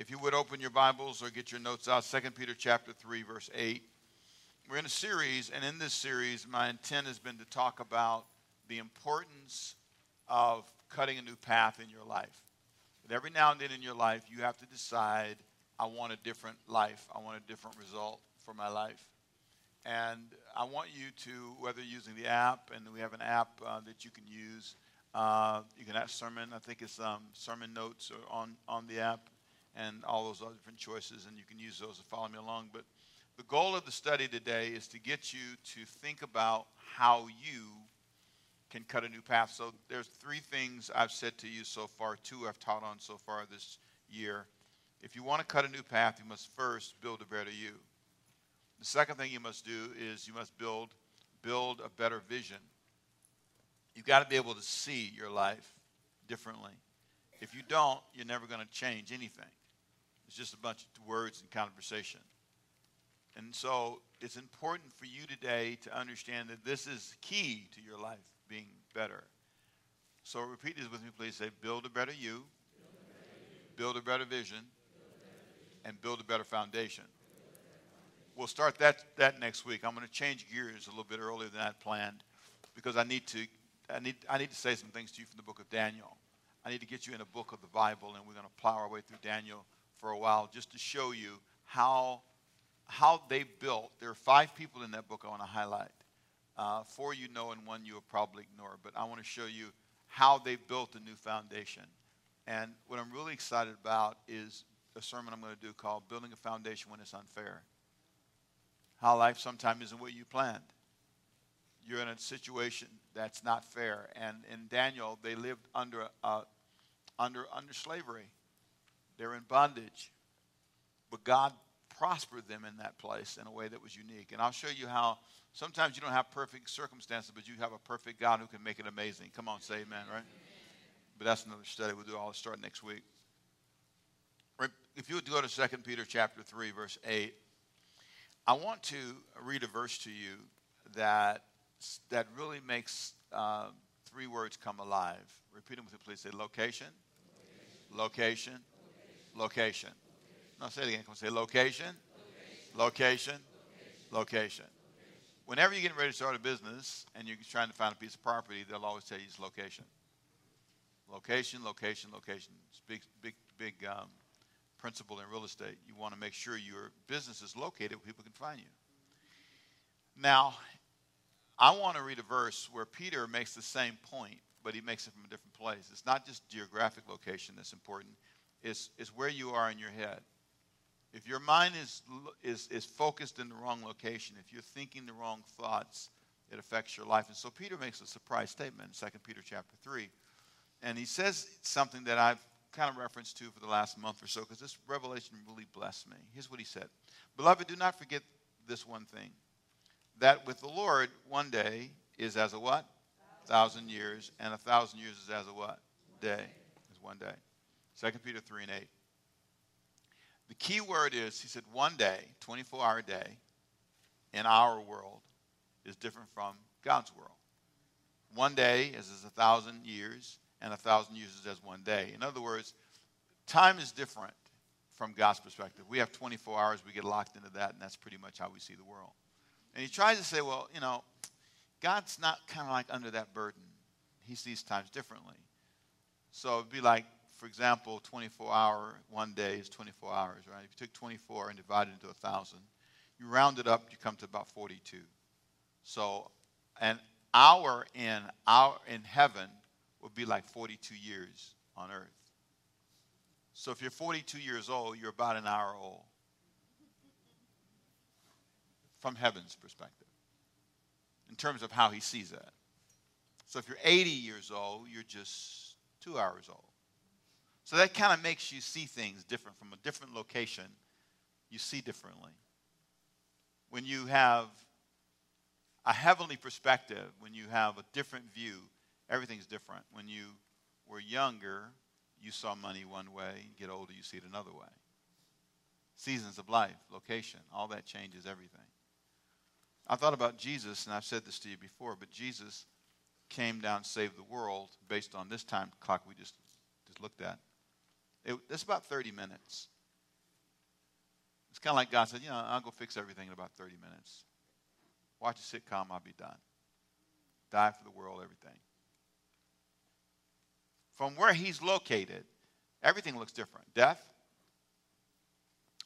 If you would open your Bibles or get your notes out, 2 Peter chapter 3, verse 8. We're in a series, and in this series, my intent has been to talk about the importance of cutting a new path in your life. But every now and then in your life, you have to decide, I want a different life. I want a different result for my life. And I want you to, whether using the app, and we have an app uh, that you can use, uh, you can have sermon, I think it's um, sermon notes on, on the app, and all those other different choices, and you can use those to follow me along. But the goal of the study today is to get you to think about how you can cut a new path. So there's three things I've said to you so far, two I've taught on so far this year. If you want to cut a new path, you must first build a better you. The second thing you must do is you must build build a better vision. You've got to be able to see your life differently. If you don't, you're never going to change anything. It's just a bunch of words and conversation. And so it's important for you today to understand that this is key to your life being better. So repeat this with me, please. Say, build a better you, build a better vision, and build a better foundation we'll start that, that next week. I'm going to change gears a little bit earlier than I planned because I need to I need I need to say some things to you from the book of Daniel. I need to get you in a book of the Bible, and we're going to plow our way through Daniel for a while just to show you how how they built. There are five people in that book I want to highlight. Uh, four you know, and one you will probably ignore. But I want to show you how they built a new foundation. And what I'm really excited about is a sermon I'm going to do called "Building a Foundation When It's Unfair." how life sometimes isn't what you planned. You're in a situation that's not fair. And in Daniel, they lived under, uh, under, under slavery, they're in bondage. But God prospered them in that place in a way that was unique. And I'll show you how sometimes you don't have perfect circumstances, but you have a perfect God who can make it amazing. Come on, say amen, right? But that's another study. We'll do all start next week. If you would go to 2 Peter chapter 3, verse 8. I want to read a verse to you that, that really makes uh, three words come alive. Repeat them with me, please. Say location, location, location. Location. No, say it again. Come on, say location, location, location. Whenever you're getting ready to start a business and you're trying to find a piece of property, they'll always tell you it's location. Location, location, location. It's big, big, big um, principle in real estate. You want to make sure your business is located where people can find you. Now, I want to read a verse where Peter makes the same point, but he makes it from a different place. It's not just geographic location that's important, it's, it's where you are in your head. If your mind is, is, is focused in the wrong location, if you're thinking the wrong thoughts, it affects your life. And so Peter makes a surprise statement in 2 Peter chapter 3. And he says something that I've kind of referenced to for the last month or so because this revelation really blessed me. Here's what he said Beloved, do not forget this one thing that with the Lord, one day is as a what? Thousand years, and a thousand years is as a what? Day. Is one day. 2 Peter 3 and 8. The key word is, he said, one day, 24 hour day, in our world is different from God's world. One day is as a thousand years, and a thousand years is as one day. In other words, time is different from God's perspective. We have 24 hours, we get locked into that, and that's pretty much how we see the world. And he tries to say, well, you know, God's not kind of like under that burden. He sees times differently. So it'd be like, for example, 24 hour, one day is 24 hours, right? If you took 24 and divided into a 1,000, you round it up, you come to about 42. So an hour in, hour in heaven would be like 42 years on earth. So if you're 42 years old, you're about an hour old from heaven's perspective in terms of how he sees that. So if you're 80 years old, you're just two hours old. So that kind of makes you see things different from a different location. You see differently. When you have a heavenly perspective, when you have a different view, everything's different. When you were younger, you saw money one way. You get older, you see it another way. Seasons of life, location, all that changes everything. I thought about Jesus, and I've said this to you before, but Jesus came down, saved the world based on this time clock we just, just looked at. It, it's about 30 minutes. It's kind of like God said, you know, I'll go fix everything in about 30 minutes. Watch a sitcom, I'll be done. Die for the world, everything. From where he's located, everything looks different. Death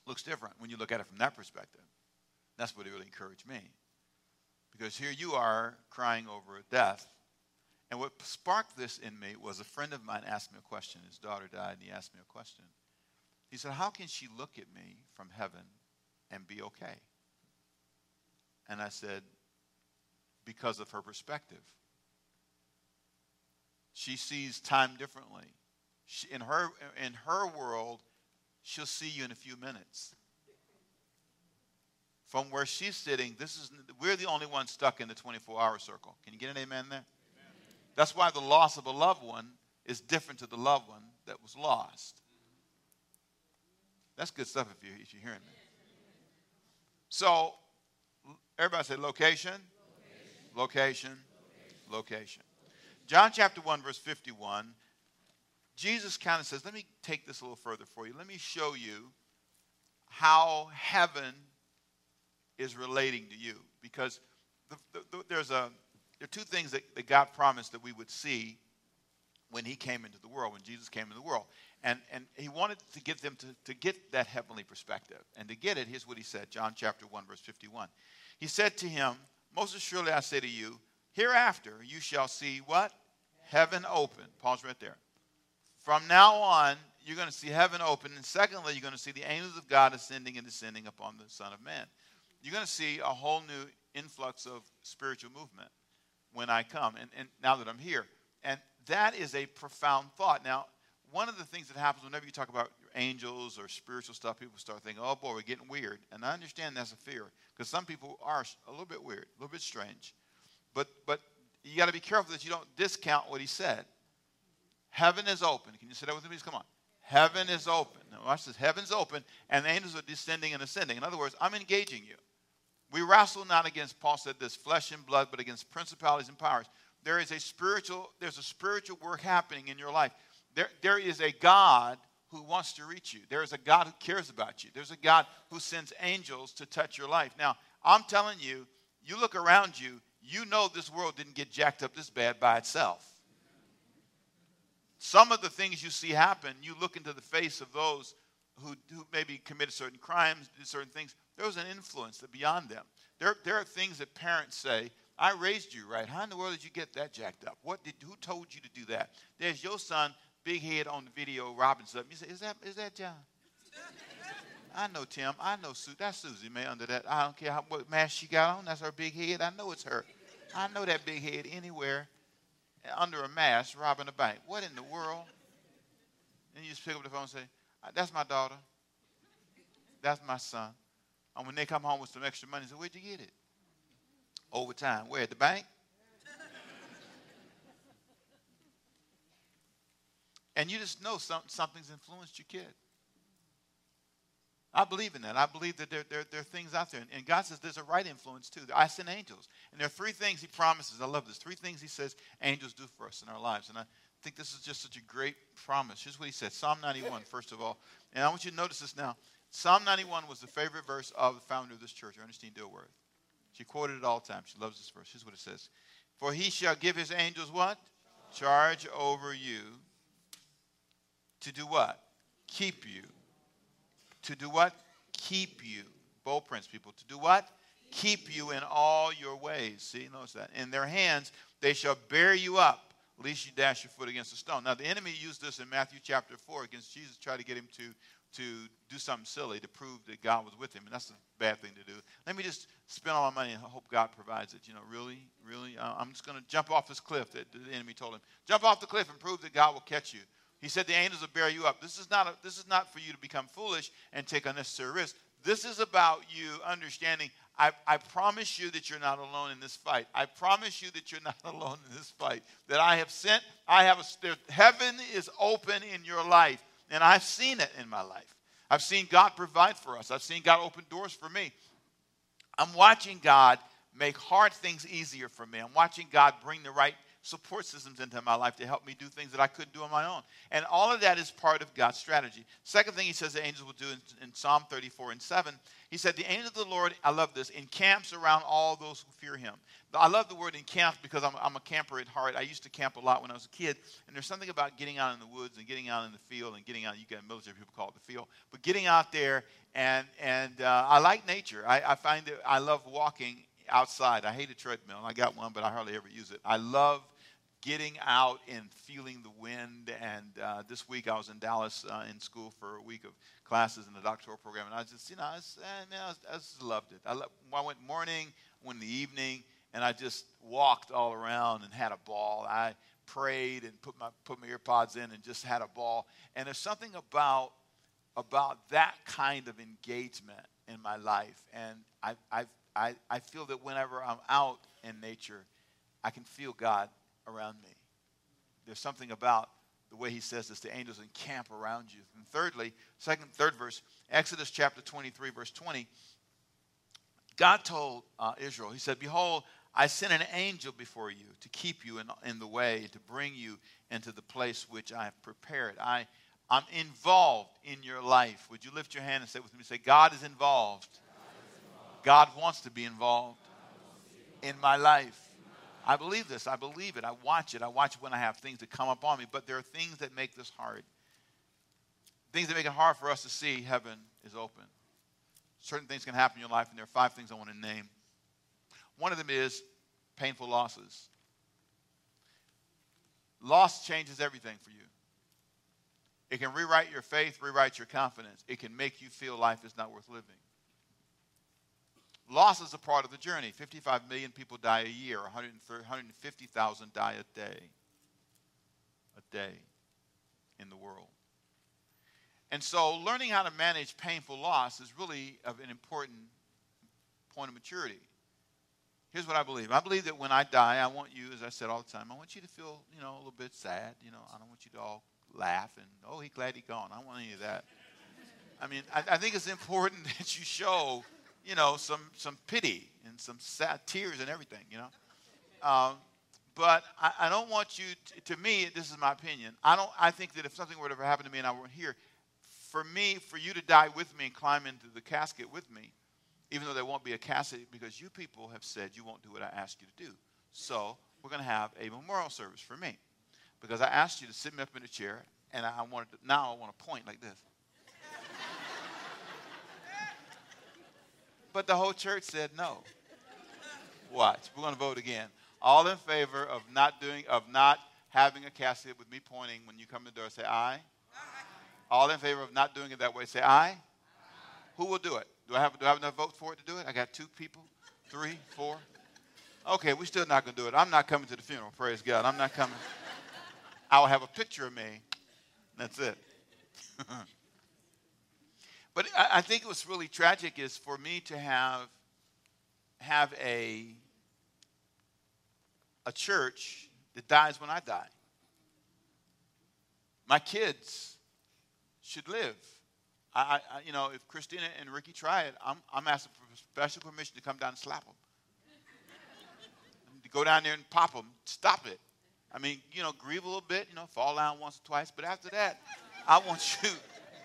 looks different when you look at it from that perspective. That's what it really encouraged me. Because here you are crying over death. And what sparked this in me was a friend of mine asked me a question. His daughter died, and he asked me a question. He said, How can she look at me from heaven and be okay? And I said, Because of her perspective. She sees time differently. She, in, her, in her world, she'll see you in a few minutes. From where she's sitting, this is we're the only ones stuck in the 24-hour circle. Can you get an amen there? That's why the loss of a loved one is different to the loved one that was lost. That's good stuff if, you, if you're hearing me. So, everybody say location, location, location. location. location. John chapter 1, verse 51, Jesus kind of says, Let me take this a little further for you. Let me show you how heaven is relating to you. Because the, the, the, there's a, there are two things that, that God promised that we would see when he came into the world, when Jesus came into the world. And, and he wanted to get them to, to get that heavenly perspective. And to get it, here's what he said John chapter 1, verse 51. He said to him, Most assuredly I say to you, hereafter you shall see what? Heaven open. Pause right there. From now on, you're going to see heaven open. And secondly, you're going to see the angels of God ascending and descending upon the Son of Man. You're going to see a whole new influx of spiritual movement when I come and, and now that I'm here. And that is a profound thought. Now, one of the things that happens whenever you talk about angels or spiritual stuff, people start thinking, oh boy, we're getting weird. And I understand that's a fear because some people are a little bit weird, a little bit strange. But, but you got to be careful that you don't discount what he said. Heaven is open. Can you say that with me? Please come on. Heaven is open. Now watch this. Heaven's open, and the angels are descending and ascending. In other words, I'm engaging you. We wrestle not against, Paul said this, flesh and blood, but against principalities and powers. There is a spiritual, there's a spiritual work happening in your life. There, there is a God who wants to reach you. There is a God who cares about you. There's a God who sends angels to touch your life. Now, I'm telling you, you look around you, you know this world didn't get jacked up this bad by itself. Some of the things you see happen, you look into the face of those who, who maybe committed certain crimes, did certain things. There was an influence that beyond them. There, there are things that parents say, I raised you right. How in the world did you get that jacked up? What did, who told you to do that? There's your son, big head on the video, robbing something. You say, is that, is that John? I know Tim. I know Sue. That's Susie, man, under that. I don't care how, what mask she got on. That's her big head. I know it's her. I know that big head anywhere under a mask robbing a bank. What in the world? And you just pick up the phone and say, Uh, that's my daughter. That's my son. And when they come home with some extra money, say, Where'd you get it? Overtime. Where? At the bank? and you just know some, something's influenced your kid. I believe in that. I believe that there, there, there are things out there. And, and God says there's a right influence too. I send angels. And there are three things He promises. I love this. Three things He says angels do for us in our lives. And I think this is just such a great promise. Here's what He said Psalm 91, first of all. And I want you to notice this now. Psalm 91 was the favorite verse of the founder of this church, Ernestine Dilworth. She quoted it all the time. She loves this verse. Here's what it says For He shall give His angels what? Charge over you to do what? Keep you to do what? Keep you. Bold prince people. To do what? Keep you in all your ways. See, notice that. In their hands they shall bear you up, lest you dash your foot against a stone. Now, the enemy used this in Matthew chapter 4 against Jesus, try to get him to, to do something silly to prove that God was with him. And that's a bad thing to do. Let me just spend all my money and hope God provides it. You know, really, really? Uh, I'm just going to jump off this cliff that the enemy told him. Jump off the cliff and prove that God will catch you. He said the angels will bear you up. This is not, a, this is not for you to become foolish and take unnecessary risks. This is about you understanding I, I, promise you that you're not alone in this fight. I promise you that you're not alone in this fight. That I have sent, I have a, heaven is open in your life, and I've seen it in my life. I've seen God provide for us. I've seen God open doors for me. I'm watching God make hard things easier for me. I'm watching God bring the right support systems into my life to help me do things that I couldn't do on my own. And all of that is part of God's strategy. Second thing he says the angels will do in, in Psalm 34 and 7, he said, The angel of the Lord, I love this, encamps around all those who fear him. I love the word encamps because I'm, I'm a camper at heart. I used to camp a lot when I was a kid. And there's something about getting out in the woods and getting out in the field and getting out, you got military people call it the field, but getting out there and, and uh, I like nature. I, I find that I love walking outside. I hate a treadmill. I got one, but I hardly ever use it. I love getting out and feeling the wind. And uh, this week I was in Dallas uh, in school for a week of classes in the doctoral program, and I just, you know, I, just, eh, I, was, I just loved it. I, I went morning, went in the evening, and I just walked all around and had a ball. I prayed and put my put my earpods in and just had a ball. And there's something about about that kind of engagement in my life, and I I I, I feel that whenever I'm out in nature, I can feel God around me. There's something about the way he says this, the angels encamp around you. And thirdly, second, third verse, Exodus chapter 23, verse 20, God told uh, Israel, he said, Behold, I sent an angel before you to keep you in, in the way, to bring you into the place which I have prepared. I, I'm involved in your life. Would you lift your hand and say with me, say, God is involved. God wants to be involved in my life. I believe this. I believe it. I watch it. I watch when I have things that come up on me. But there are things that make this hard. Things that make it hard for us to see heaven is open. Certain things can happen in your life, and there are five things I want to name. One of them is painful losses. Loss changes everything for you. It can rewrite your faith, rewrite your confidence. It can make you feel life is not worth living. Loss is a part of the journey. 55 million people die a year, 150,000 die a day. A day in the world. And so, learning how to manage painful loss is really of an important point of maturity. Here's what I believe. I believe that when I die, I want you, as I said all the time, I want you to feel, you know, a little bit sad. You know, I don't want you to all laugh and, oh, he's glad he's gone. I don't want any of that. I mean, I, I think it's important that you show you know, some, some pity and some sad tears and everything, you know. Um, but I, I, don't want you, to, to me, this is my opinion. I, don't, I think that if something were to ever happen to me and I weren't here, for me, for you to die with me and climb into the casket with me, even though there won't be a casket, because you people have said you won't do what I asked you to do. So we're going to have a memorial service for me. Because I asked you to sit me up in a chair, and I wanted to, now I want to point like this. But the whole church said no. Watch. We're going to vote again. All in favor of not doing, of not having a casket with me pointing when you come to the door, say aye. aye. All in favor of not doing it that way, say aye. aye. Who will do it? Do I have do I have enough votes for it to do it? I got two people, three, four. Okay, we're still not going to do it. I'm not coming to the funeral. Praise God. I'm not coming. I'll have a picture of me. That's it. But I, think what's really tragic is for me to have have a a church that dies when I die. My kids should live. I, I, you know, if Christina and Ricky try it, I'm, I'm asking for special permission to come down and slap them. to go down there and pop them. Stop it. I mean, you know, grieve a little bit, you know, fall down once or twice, but after that, I want you,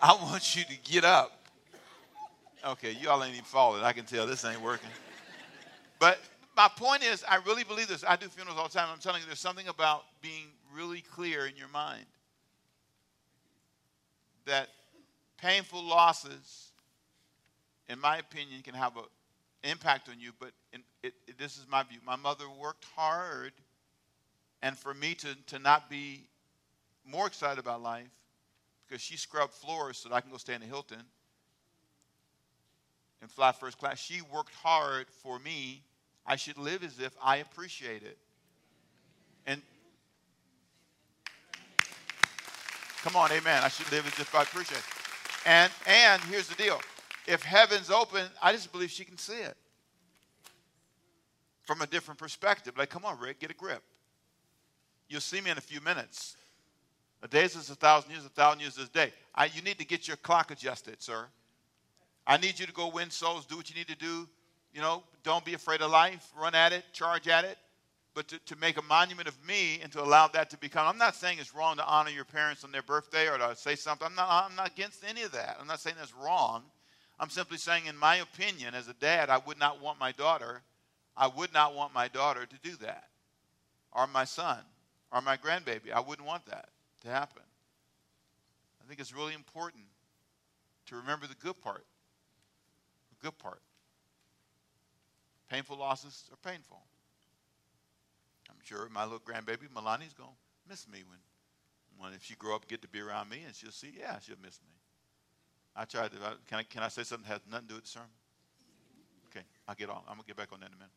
I want you to get up Okay, y'all ain't even falling. I can tell this ain't working. But my point is, I really believe this. I do funerals all the time. I'm telling you, there's something about being really clear in your mind that painful losses, in my opinion, can have an impact on you. But in, it, it, this is my view. My mother worked hard, and for me to, to not be more excited about life, because she scrubbed floors so that I can go stay in the Hilton and fly first class. She worked hard for me. I should live as if I appreciate it. And come on, amen. I should live as if I appreciate it. And and here's the deal. If heaven's open, I just believe she can see it. From a different perspective. Like, come on, Rick, get a grip. You'll see me in a few minutes. A day is a thousand years, a thousand years is a day. I, you need to get your clock adjusted, sir. I need you to go win souls, do what you need to do. You know, don't be afraid of life, run at it, charge at it. but to, to make a monument of me and to allow that to become. I'm not saying it's wrong to honor your parents on their birthday or to say something. I'm not, I'm not against any of that. I'm not saying that's wrong. I'm simply saying, in my opinion, as a dad, I would not want my daughter, I would not want my daughter to do that, or my son, or my grandbaby. I wouldn't want that to happen. I think it's really important to remember the good part. Good part. Painful losses are painful. I'm sure my little grandbaby Melania's gonna miss me when, when if she grow up get to be around me and she'll see, yeah, she'll miss me. I tried to. Can I, can I say something that has nothing to do with the sermon? Okay, I'll get on. I'm gonna get back on that in a minute.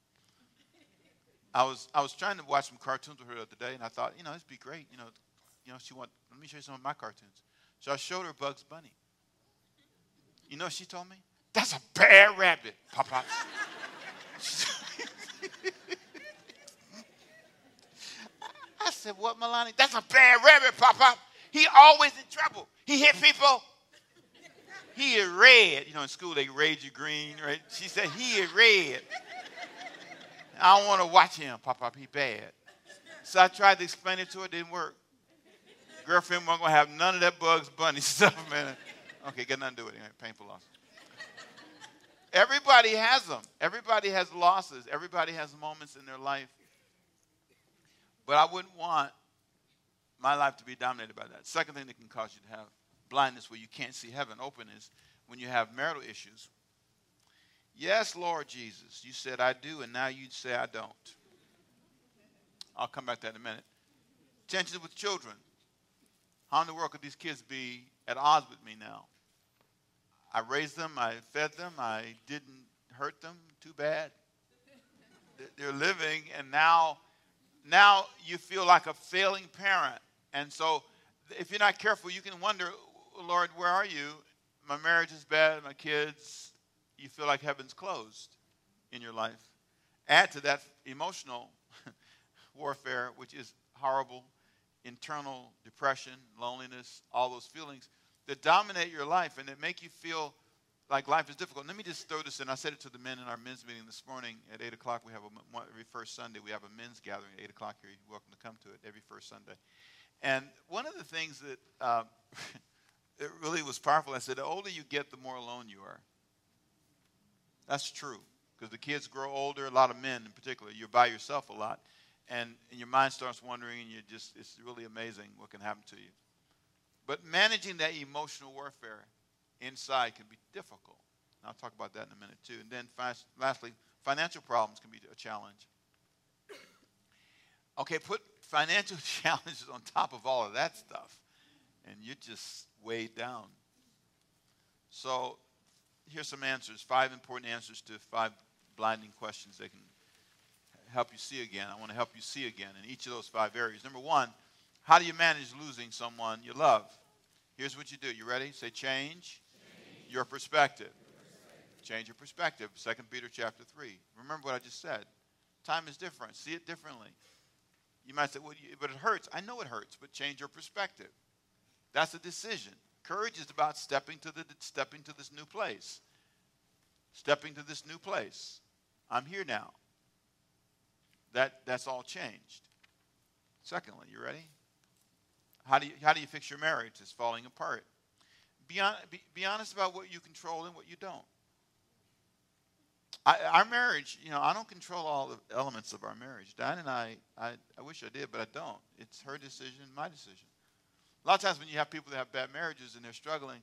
I was I was trying to watch some cartoons with her the other day, and I thought, you know, this'd be great. You know, you know, she want. Let me show you some of my cartoons. So I showed her Bugs Bunny. You know what she told me? That's a bad rabbit, Papa. I said, what, Milani? That's a bad rabbit, Papa. He always in trouble. He hit people. He is red. You know, in school they grade you green, right? She said, he is red. I don't want to watch him, Papa. He bad. So I tried to explain it to her. It didn't work. Girlfriend wasn't going to have none of that Bugs Bunny stuff, man. Okay, got nothing to do with it. Painful loss. Everybody has them. Everybody has losses. Everybody has moments in their life. But I wouldn't want my life to be dominated by that. Second thing that can cause you to have blindness where you can't see heaven open is when you have marital issues. Yes, Lord Jesus, you said I do, and now you say I don't. I'll come back to that in a minute. Tensions with children. How in the world could these kids be at odds with me now? I raised them, I fed them, I didn't hurt them too bad. They're living, and now, now you feel like a failing parent. And so, if you're not careful, you can wonder, Lord, where are you? My marriage is bad, my kids. You feel like heaven's closed in your life. Add to that emotional warfare, which is horrible, internal depression, loneliness, all those feelings that dominate your life and that make you feel like life is difficult. Let me just throw this in. I said it to the men in our men's meeting this morning at 8 o'clock. We have a, every first Sunday, we have a men's gathering at 8 o'clock here. You're welcome to come to it every first Sunday. And one of the things that uh, it really was powerful, I said, the older you get, the more alone you are. That's true. Because the kids grow older, a lot of men in particular, you're by yourself a lot. And, and your mind starts wandering, and you just, it's really amazing what can happen to you. But managing that emotional warfare inside can be difficult. And I'll talk about that in a minute too. And then lastly, financial problems can be a challenge. Okay, put financial challenges on top of all of that stuff, and you're just weighed down. So here's some answers five important answers to five blinding questions that can help you see again. I want to help you see again in each of those five areas. Number one, how do you manage losing someone you love? Here's what you do. You ready? Say change, change. Your, perspective. Change your perspective. 2 Peter chapter 3. Remember what I just said. Time is different. See it differently. You might say, well, but it hurts. I know it hurts, but change your perspective. That's a decision. Courage is about stepping to, the, stepping to this new place. Stepping to this new place. I'm here now. That, that's all changed. Secondly, you ready? How do you, how do you fix your marriage? It's falling apart. Be, on, be, be honest about what you control and what you don't. I, our marriage, you know, I don't control all the elements of our marriage. Diane and I, I, I wish I did, but I don't. It's her decision, my decision. A lot of times when you have people that have bad marriages and they're struggling,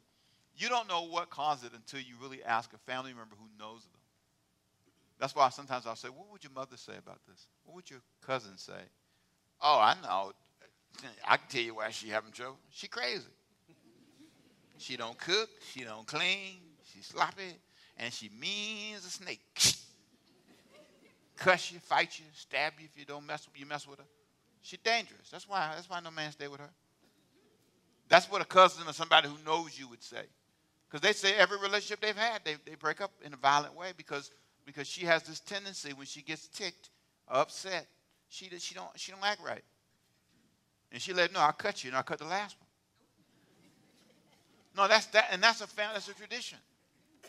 you don't know what caused it until you really ask a family member who knows them. That's why sometimes I'll say, What would your mother say about this? What would your cousin say? Oh, I know. I can tell you why she having trouble. She crazy. She don't cook. She don't clean. She sloppy, and she mean as a snake. Cuss you, fight you, stab you if you don't mess you mess with her. She dangerous. That's why. That's why no man stay with her. That's what a cousin or somebody who knows you would say. Because they say every relationship they've had, they, they break up in a violent way because, because she has this tendency when she gets ticked upset, she, she, don't, she don't act right. And she let, no, I'll cut you, and I'll cut the last one. No, that's that, and that's a family, that's a tradition.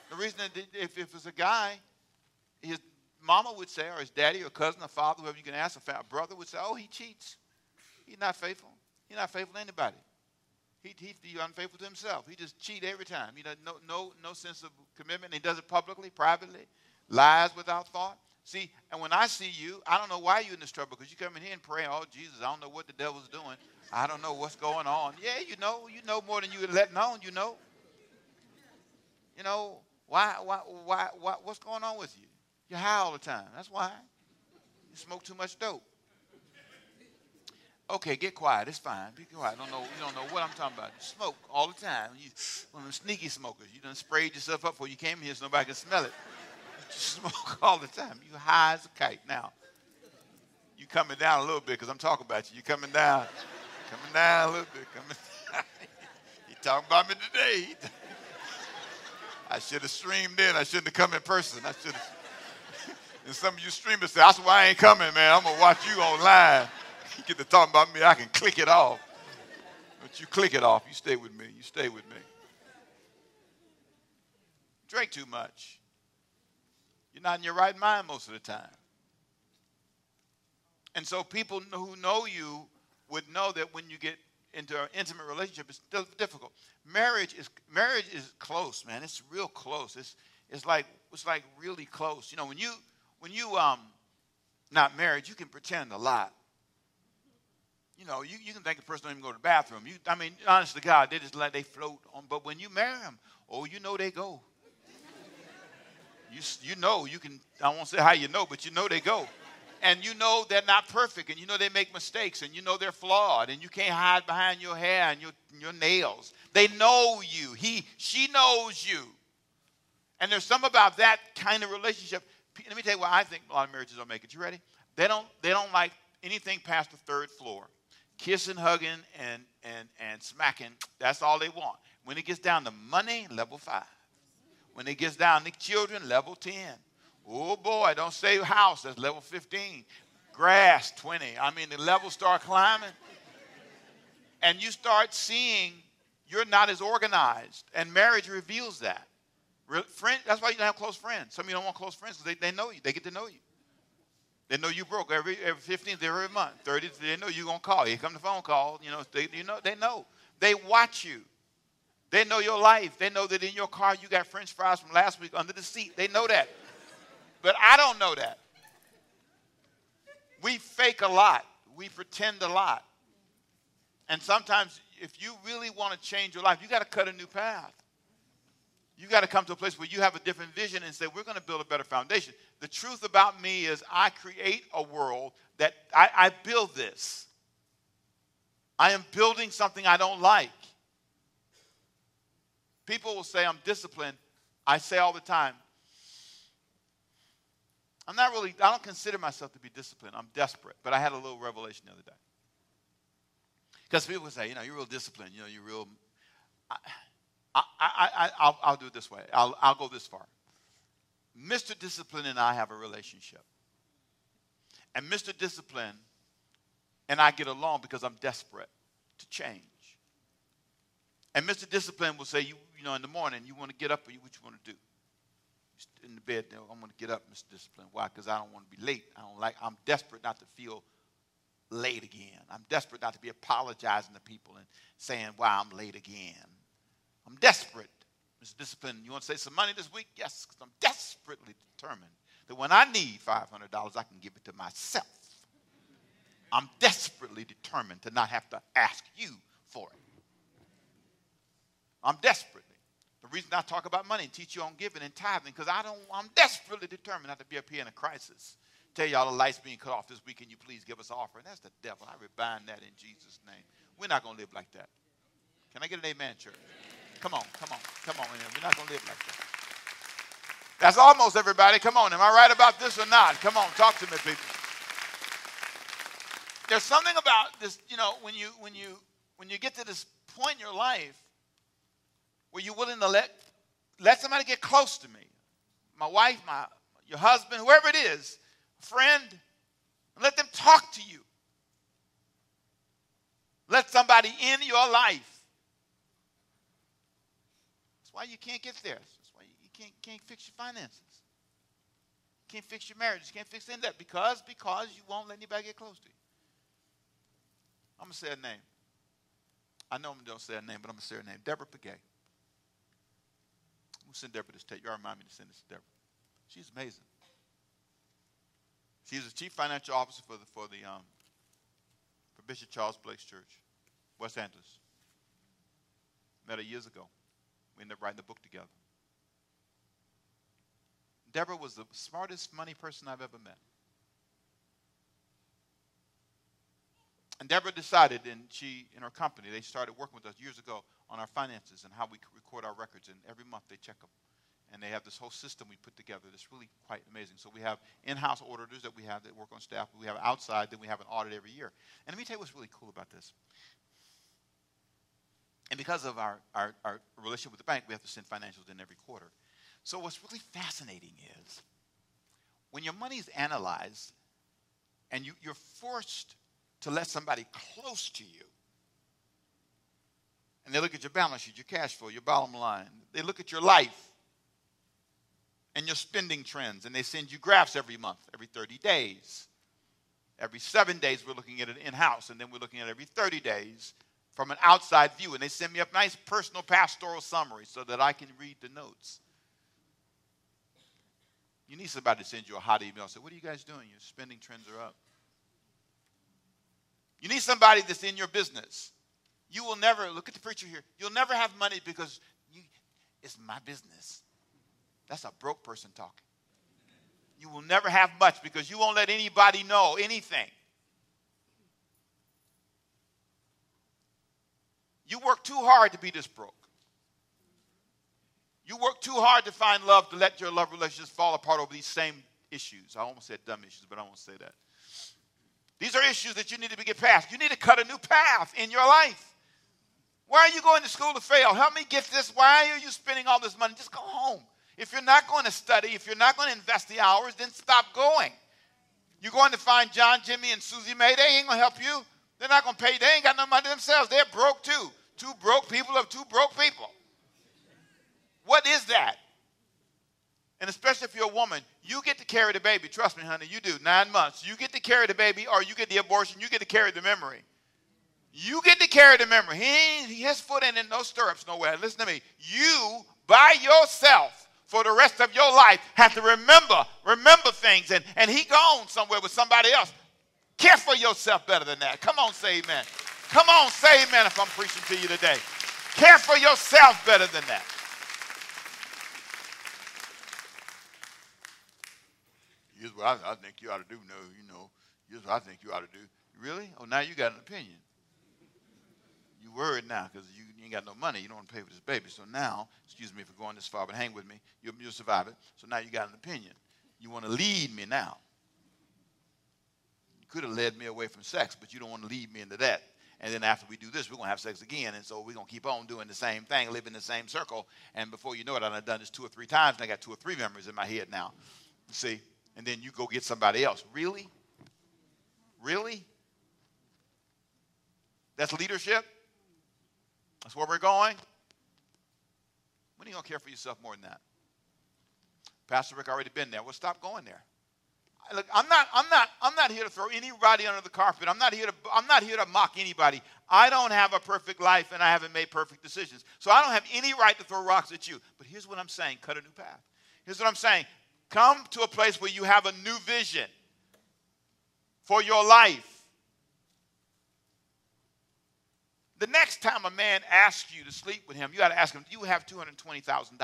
The reason that if, if it's a guy, his mama would say, or his daddy or cousin or father, whoever you can ask, a brother would say, oh, he cheats. He's not faithful. He's not faithful to anybody. He, he, he's unfaithful to himself. He just cheat every time. He does no, no, no sense of commitment. He does it publicly, privately, lies without thought. See, and when I see you, I don't know why you're in this trouble because you come in here and pray, oh, Jesus, I don't know what the devil's doing. I don't know what's going on. Yeah, you know. You know more than you're letting on, you know. You know, why, why, why, why, what's going on with you? You're high all the time. That's why. You smoke too much dope. Okay, get quiet. It's fine. Be quiet. I don't know. You don't know what I'm talking about. You smoke all the time. You one of them sneaky smokers. You done sprayed yourself up before you came here so nobody can smell it. Smoke all the time. You high as a kite. Now, you coming down a little bit because I'm talking about you. You coming down. Coming down a little bit. Coming down. he talking about me today. I should have streamed in. I shouldn't have come in person. I should have. And some of you streamers say, that's why I ain't coming, man. I'm going to watch you online. You get to talking about me, I can click it off. But you click it off. You stay with me. You stay with me. Drink too much. You're not in your right mind most of the time. And so people who know you would know that when you get into an intimate relationship, it's difficult. Marriage is marriage is close, man. It's real close. It's it's like it's like really close. You know, when you when you um not married, you can pretend a lot. You know, you, you can think a person don't even go to the bathroom. You, I mean, honest to God, they just let they float on. But when you marry them, oh, you know they go. You, you know you can. I won't say how you know, but you know they go. And you know they're not perfect and you know they make mistakes and you know they're flawed and you can't hide behind your hair and your, your nails. They know you. He she knows you. And there's some about that kind of relationship. Let me tell you what i think a lot of marriages don't make it. You ready? They don't they don't like anything past the third floor. Kissing hugging and and and smacking that's all they want. When it gets down to money level five when it gets down to children level 10 Oh boy, don't say house, that's level 15. Grass, 20. I mean, the levels start climbing. And you start seeing you're not as organized. And marriage reveals that. Friend, that's why you don't have close friends. Some of you don't want close friends because they, they know you. They get to know you. They know you broke every every 15th every month. 30th, they know you're gonna call. Here come the phone call. You know, they you know they know. They watch you. They know your life. They know that in your car you got French fries from last week under the seat. They know that. But I don't know that. We fake a lot, we pretend a lot. And sometimes, if you really want to change your life, you got to cut a new path. You got to come to a place where you have a different vision and say, We're going to build a better foundation. The truth about me is, I create a world that I, I build this. I am building something I don't like. People will say, I'm disciplined. I say all the time, I'm not really, I don't consider myself to be disciplined. I'm desperate. But I had a little revelation the other day. Because people will say, you know, you're real disciplined. You know, you're real. I, I, I, I, will do it this way. I'll, I'll go this far. Mr. Discipline and I have a relationship. And Mr. Discipline and I get along because I'm desperate to change. And Mr. Discipline will say, you, you know, in the morning, you want to get up or you, what you want to do? in the bed. I'm going to get up, Mr. Discipline. Why? Because I don't want to be late. I don't like. I'm desperate not to feel late again. I'm desperate not to be apologizing to people and saying why I'm late again. I'm desperate, Mr. Discipline. You want to save some money this week? Yes, because I'm desperately determined that when I need $500, I can give it to myself. I'm desperately determined to not have to ask you for it. I'm desperate. Reason I talk about money and teach you on giving and tithing, because I don't, I'm desperately determined not to be up here in a crisis. Tell y'all the lights being cut off this week, and you please give us an offering. That's the devil. I rebind that in Jesus' name. We're not going to live like that. Can I get an amen, church? Come on, come on, come on. We're not going to live like that. That's almost everybody. Come on. Am I right about this or not? Come on, talk to me, people. There's something about this, you know, when you when you when you get to this point in your life were you willing to let, let somebody get close to me? My wife, my, your husband, whoever it is, friend, let them talk to you. Let somebody in your life. That's why you can't get there. That's why you can't, can't fix your finances. You can't fix your marriage. You can't fix any of that because because you won't let anybody get close to you. I'm gonna say a name. I know I'm don't say a name, but I'm gonna say her name. Deborah Pegues. We'll send Deborah this tape. You remind me to send this to Deborah. She's amazing. She's the chief financial officer for the for the um, for Bishop Charles Blake's church, West Angeles. Met her years ago. We ended up writing the book together. Deborah was the smartest money person I've ever met. And Deborah decided, and she and her company, they started working with us years ago on our finances and how we record our records. And every month they check them. And they have this whole system we put together that's really quite amazing. So we have in-house auditors that we have that work on staff. We have outside, then we have an audit every year. And let me tell you what's really cool about this. And because of our, our, our relationship with the bank, we have to send financials in every quarter. So what's really fascinating is when your money is analyzed and you, you're forced to let somebody close to you, and they look at your balance sheet, your cash flow, your bottom line, they look at your life and your spending trends, and they send you graphs every month, every 30 days. Every seven days, we're looking at it in house, and then we're looking at every 30 days from an outside view. And they send me a nice personal pastoral summary so that I can read the notes. You need somebody to send you a hot email say, What are you guys doing? Your spending trends are up. You need somebody that's in your business. You will never, look at the preacher here, you'll never have money because you, it's my business. That's a broke person talking. You will never have much because you won't let anybody know anything. You work too hard to be this broke. You work too hard to find love to let your love relationships fall apart over these same issues. I almost said dumb issues, but I won't say that. These are issues that you need to get past. You need to cut a new path in your life. Why are you going to school to fail? Help me get this. Why are you spending all this money? Just go home. If you're not going to study, if you're not going to invest the hours, then stop going. You're going to find John, Jimmy, and Susie Mae. They ain't going to help you. They're not going to pay. They ain't got no money themselves. They're broke too. Two broke people of two broke people. What is that? And especially if you're a woman, you get to carry the baby. Trust me, honey, you do. Nine months. You get to carry the baby, or you get the abortion, you get to carry the memory. You get to carry the memory. He, his foot ain't in no stirrups nowhere. Listen to me. You, by yourself, for the rest of your life, have to remember, remember things. And, and he gone somewhere with somebody else. Care for yourself better than that. Come on, say amen. Come on, say amen if I'm preaching to you today. Care for yourself better than that. Here's what I, I think you ought to do. No, you know, here's what I think you ought to do. Really? Oh, now you got an opinion. You worried now because you, you, ain't got no money. You don't want to pay for this baby. So now, excuse me for going this far, but hang with me. You'll, you'll survive it. So now you got an opinion. You want to lead me now. You could have led me away from sex, but you don't want to lead me into that. And then after we do this, we're going to have sex again. And so we're going to keep on doing the same thing, live in the same circle. And before you know it, I've done this two or three times, and I got two or three memories in my head now. See? and then you go get somebody else. Really? Really? That's leadership? That's where we're going? When are you going to care for yourself more than that? Pastor Rick already been there. Well, stop going there. Look, I'm not, I'm not, I'm not here to throw anybody under the carpet. I'm not here to, I'm not here to mock anybody. I don't have a perfect life and I haven't made perfect decisions. So I don't have any right to throw rocks at you. But here's what I'm saying: cut a new path. Here's what I'm saying: Come to a place where you have a new vision for your life. The next time a man asks you to sleep with him, you got to ask him, Do you have $220,000?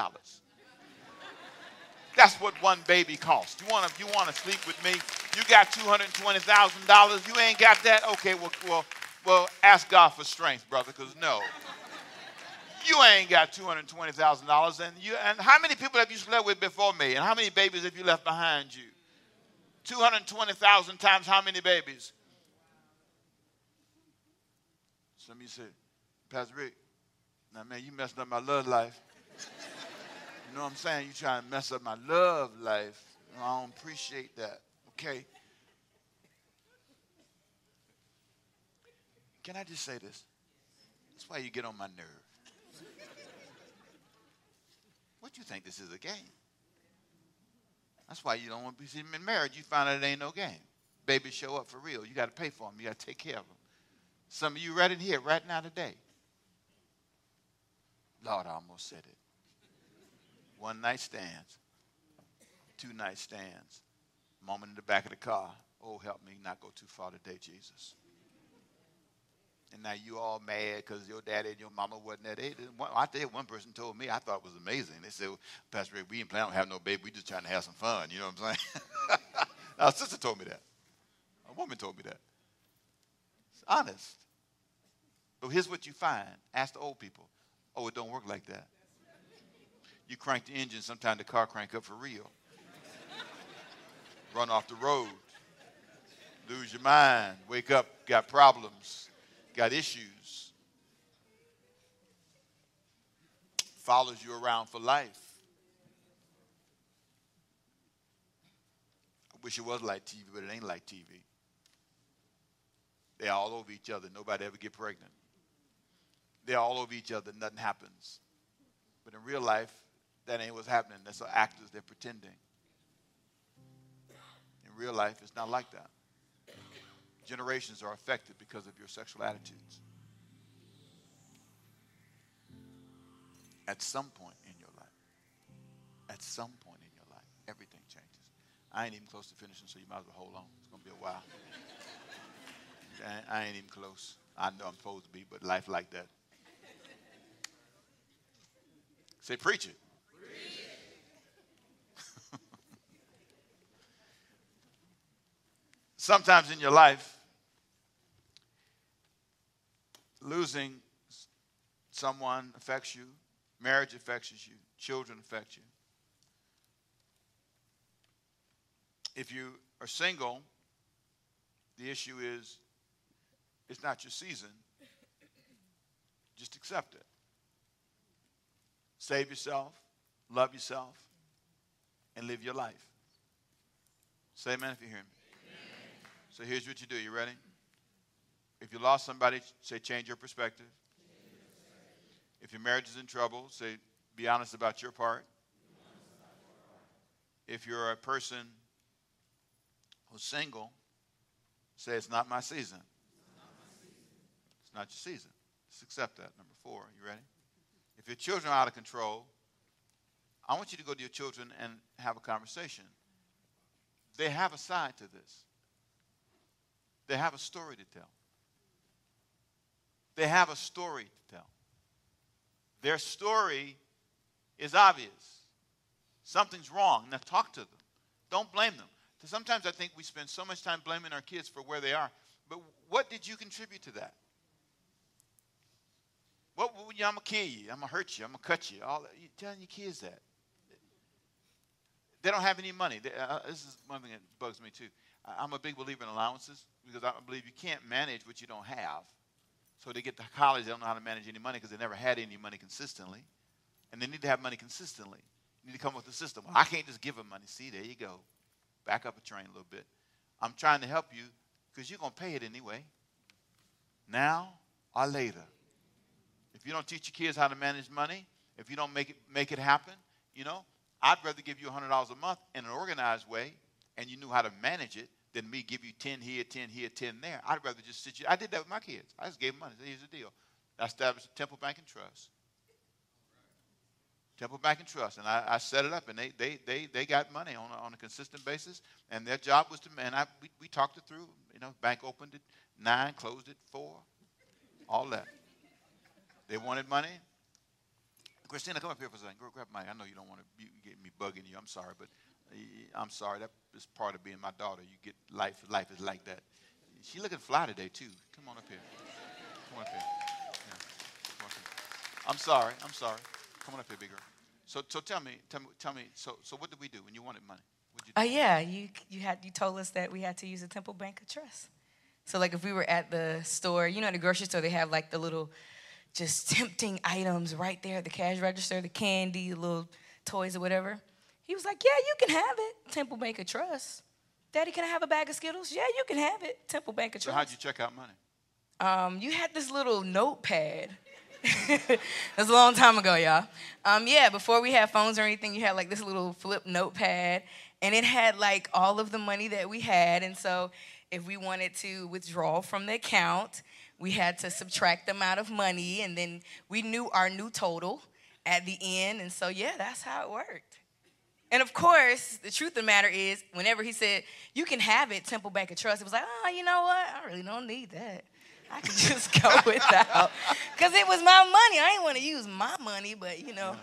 That's what one baby costs. You want to you want to sleep with me? You got $220,000. You ain't got that? Okay, well, well, well, ask God for strength, brother, because no you ain't got $220,000. And, you, and how many people have you slept with before me? And how many babies have you left behind you? 220,000 times how many babies? Some of you say, Pastor Rick, now man, you messed up my love life. you know what I'm saying? You trying to mess up my love life. I don't appreciate that. Okay? Can I just say this? That's why you get on my nerve. What you think this is a game? That's why you don't want to be in marriage. You find out it ain't no game. Babies show up for real. You got to pay for them. You got to take care of them. Some of you right in here, right now today. Lord, I almost said it. One night stands, two night stands, moment in the back of the car. Oh, help me not go too far today, Jesus. And now you all mad because your daddy and your mama wasn't that age. I tell you, one person told me, I thought it was amazing. They said, well, Pastor Rick, we ain't planning on having no baby. We just trying to have some fun. You know what I'm saying? a sister told me that. A woman told me that. Honest. But here's what you find. Ask the old people. Oh, it don't work like that. You crank the engine, sometimes the car crank up for real. Run off the road. Lose your mind. Wake up, got problems got issues, follows you around for life. I wish it was like TV, but it ain't like TV. They're all over each other. Nobody ever get pregnant. They're all over each other. Nothing happens. But in real life, that ain't what's happening. That's the actors. They're pretending. In real life, it's not like that generations are affected because of your sexual attitudes. At some point in your life, at some point in your life, everything changes. I ain't even close to finishing, so you might as well hold on. It's going to be a while. I ain't even close. I know I'm supposed to be, but life like that. Say, preach it. Preach it. Sometimes in your life, losing someone affects you, marriage affects you, children affect you. If you are single, the issue is it's not your season. Just accept it. Save yourself, love yourself, and live your life. Say amen if you hear me. Amen. So here's what you do. You ready? If you lost somebody, say change your perspective. If your marriage is in trouble, say be honest about your part. If you're a person who's single, say it's not my season. Not your season. Just accept that. Number four, you ready? If your children are out of control, I want you to go to your children and have a conversation. They have a side to this. They have a story to tell. They have a story to tell. Their story is obvious. Something's wrong. Now talk to them. Don't blame them. Sometimes I think we spend so much time blaming our kids for where they are. But what did you contribute to that? What, what I'm gonna kill you. I'm gonna hurt you. I'm gonna cut you. All you telling your kids that. They don't have any money. They, uh, this is one thing that bugs me too. I'm a big believer in allowances because I believe you can't manage what you don't have. So they get to college, they don't know how to manage any money because they never had any money consistently. And they need to have money consistently. You need to come up with a system. Well, I can't just give them money. See, there you go. Back up a train a little bit. I'm trying to help you because you're to pay it anyway. Now or later. If you don't teach your kids how to manage money, if you don't make it, make it happen, you know, I'd rather give you $100 a month in an organized way and you knew how to manage it than me give you 10 here, 10 here, 10 there. I'd rather just sit you. I did that with my kids. I just gave them money. Here's the deal. I established a Temple Bank and Trust. Temple Bank and Trust. And I, I, set it up, and they, they, they, they got money on a, on a consistent basis. And their job was to, and I, we, we talked it through. You know, bank opened at 9, closed at 4, all that. They wanted money. Christina, come up here for a second. Grab my. I know you don't want to get me bugging you. I'm sorry, but I'm sorry, that is part of being my daughter. You get life, life is like that. She looking fly today too. Come on up here. Come on up here. Yeah. Come up here. I'm sorry. I'm sorry. Come on up here, big girl. So, so tell me, tell me, tell me. So, so what did we do when you wanted money? Oh uh, yeah, you you had you told us that we had to use a Temple Bank of Trust. So like if we were at the store, you know, at the grocery store, they have like the little, just tempting items right there at the cash register, the candy, the little toys or whatever. He was like, Yeah, you can have it. Temple Bank of Trust. Daddy, can I have a bag of Skittles? Yeah, you can have it. Temple Bank of Trust. So how'd you check out money? Um, you had this little notepad That's a long time ago, y'all. Um, yeah, before we had phones or anything, you had like this little flip notepad, and it had like all of the money that we had. And so, if we wanted to withdraw from the account, we had to subtract the amount of money, and then we knew our new total at the end. And so, yeah, that's how it worked. And of course, the truth of the matter is, whenever he said, You can have it, Temple Bank of Trust, it was like, Oh, you know what? I really don't need that. I could just go without. Because it was my money. I didn't want to use my money, but you know.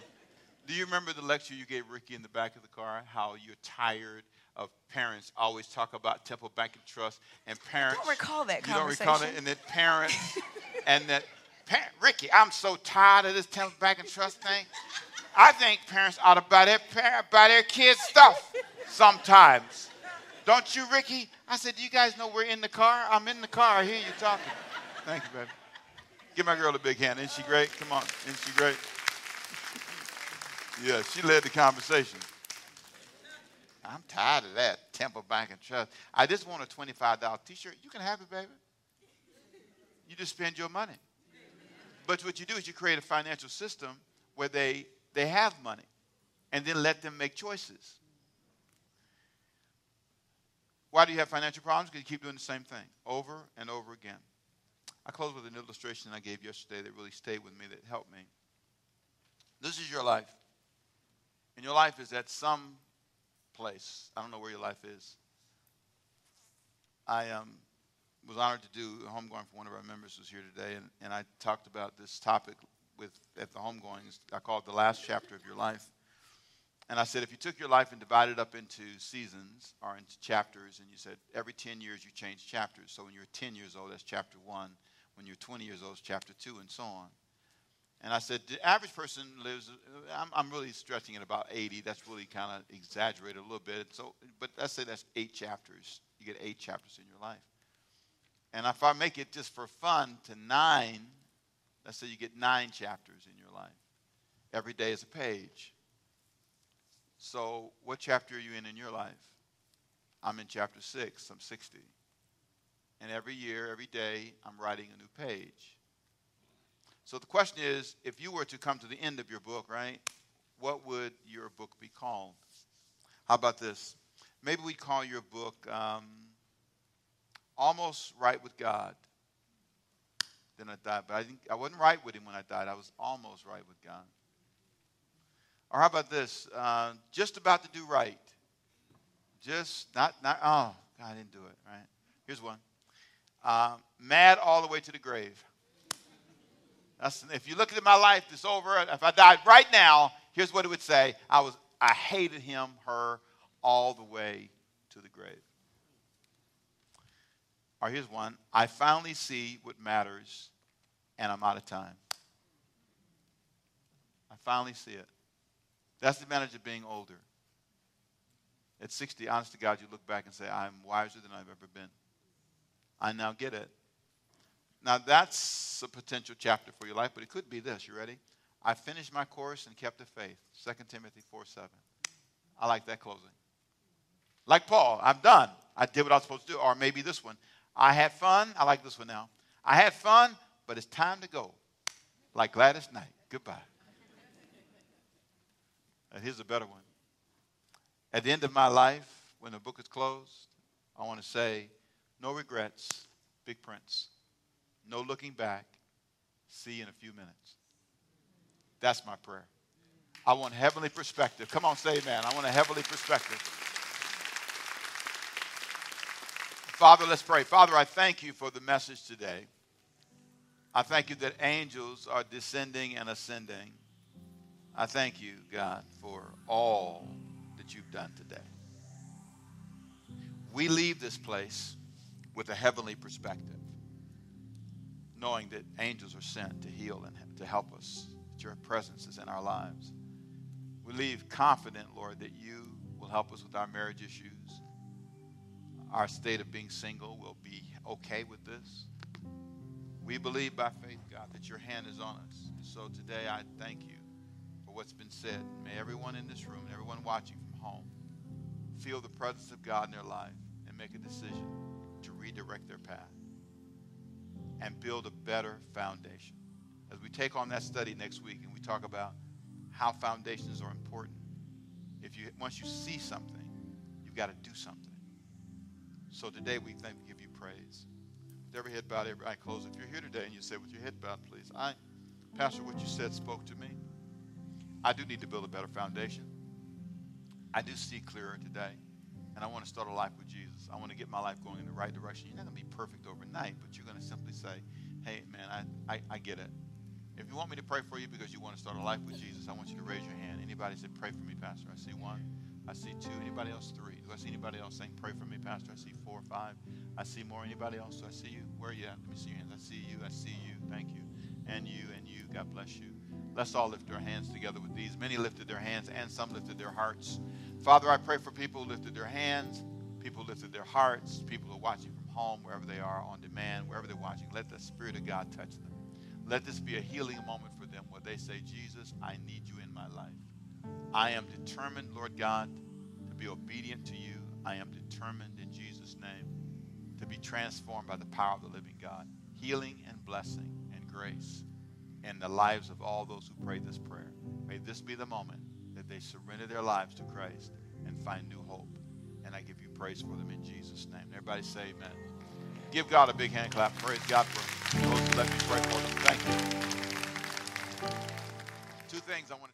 Do you remember the lecture you gave Ricky in the back of the car? How you're tired of parents always talk about Temple Bank and Trust and parents. I don't recall that you conversation. don't recall it, and that parents and that parent, Ricky, I'm so tired of this Temple Bank and Trust thing. I think parents ought to buy their buy their kids stuff sometimes. Don't you, Ricky? I said, Do you guys know we're in the car? I'm in the car. I hear you talking. Thank you, baby. Give my girl a big hand. Isn't she great? Come on. Isn't she great? yeah, she led the conversation. I'm tired of that Temple Bank and Trust. I just want a $25 t shirt. You can have it, baby. You just spend your money. But what you do is you create a financial system where they, they have money and then let them make choices. Why do you have financial problems? Because you keep doing the same thing over and over again. I close with an illustration I gave yesterday that really stayed with me, that helped me. This is your life. And your life is at some place. I don't know where your life is. I um, was honored to do a homegoing for one of our members who's here today, and, and I talked about this topic with at the homegoings. I called it the last chapter of your life. And I said, if you took your life and divided up into seasons or into chapters, and you said every 10 years you change chapters. So when you're 10 years old, that's chapter one. When you're 20 years old, it's chapter two, and so on. And I said, the average person lives, I'm, I'm really stretching it about 80. That's really kind of exaggerated a little bit. So, but let's say that's eight chapters. You get eight chapters in your life. And if I make it just for fun to nine, let's say you get nine chapters in your life. Every day is a page. So, what chapter are you in in your life? I'm in chapter six. I'm 60. And every year, every day, I'm writing a new page. So the question is if you were to come to the end of your book, right, what would your book be called? How about this? Maybe we'd call your book um, Almost Right with God. Then I died. But I, didn't, I wasn't right with Him when I died. I was almost right with God. Or how about this? Uh, just about to do right. Just not, not, oh, God, I didn't do it, right? Here's one. Uh, mad all the way to the grave. That's, if you look at my life, it's over. If I died right now, here's what it would say I, was, I hated him, her, all the way to the grave. Or here's one I finally see what matters, and I'm out of time. I finally see it. That's the advantage of being older. At 60, honest to God, you look back and say, I'm wiser than I've ever been. I now get it. Now, that's a potential chapter for your life, but it could be this. You ready? I finished my course and kept the faith. 2 Timothy 4 7. I like that closing. Like Paul, I'm done. I did what I was supposed to do. Or maybe this one. I had fun. I like this one now. I had fun, but it's time to go. Like Gladys Knight. Goodbye. And here's a better one. At the end of my life, when the book is closed, I want to say, no regrets, big prince. No looking back. See you in a few minutes. That's my prayer. I want heavenly perspective. Come on, say amen. I want a heavenly perspective. Father, let's pray. Father, I thank you for the message today. I thank you that angels are descending and ascending. I thank you, God, for all that you've done today. We leave this place with a heavenly perspective, knowing that angels are sent to heal and to help us, that your presence is in our lives. We leave confident, Lord, that you will help us with our marriage issues. Our state of being single will be okay with this. We believe by faith, God, that your hand is on us. So today I thank you for what's been said. May everyone in this room, and everyone watching from home, feel the presence of God in their life and make a decision to redirect their path and build a better foundation. as we take on that study next week and we talk about how foundations are important. If you once you see something, you've got to do something. So today we thank give you praise. With every head bowed, every eye closed. If you're here today and you say with your head bowed, please, I, Pastor, what you said spoke to me. I do need to build a better foundation. I do see clearer today. And I want to start a life with Jesus. I want to get my life going in the right direction. You're not going to be perfect overnight, but you're going to simply say, hey, man, I, I, I get it. If you want me to pray for you because you want to start a life with Jesus, I want you to raise your hand. Anybody say, pray for me, Pastor? I see one. I see two. Anybody else? Three. Do I see anybody else saying, pray for me, Pastor? I see four, or five. I see more. Anybody else? Do I see you? Where are you at? Let me see your hands. I see you. I see you. Thank you. And you and you. God bless you. Let's all lift our hands together with these. Many lifted their hands and some lifted their hearts. Father, I pray for people who lifted their hands, people who lifted their hearts, people who are watching from home, wherever they are, on demand, wherever they're watching. Let the Spirit of God touch them. Let this be a healing moment for them where they say, Jesus, I need you in my life. I am determined, Lord God, to be obedient to you. I am determined in Jesus' name to be transformed by the power of the living God. Healing and blessing and grace in the lives of all those who pray this prayer. May this be the moment that they surrender their lives to Christ and find new hope. And I give you praise for them in Jesus' name. Everybody say amen. Give God a big hand clap. Praise God for those who let me pray for them. Thank you. Two things I want to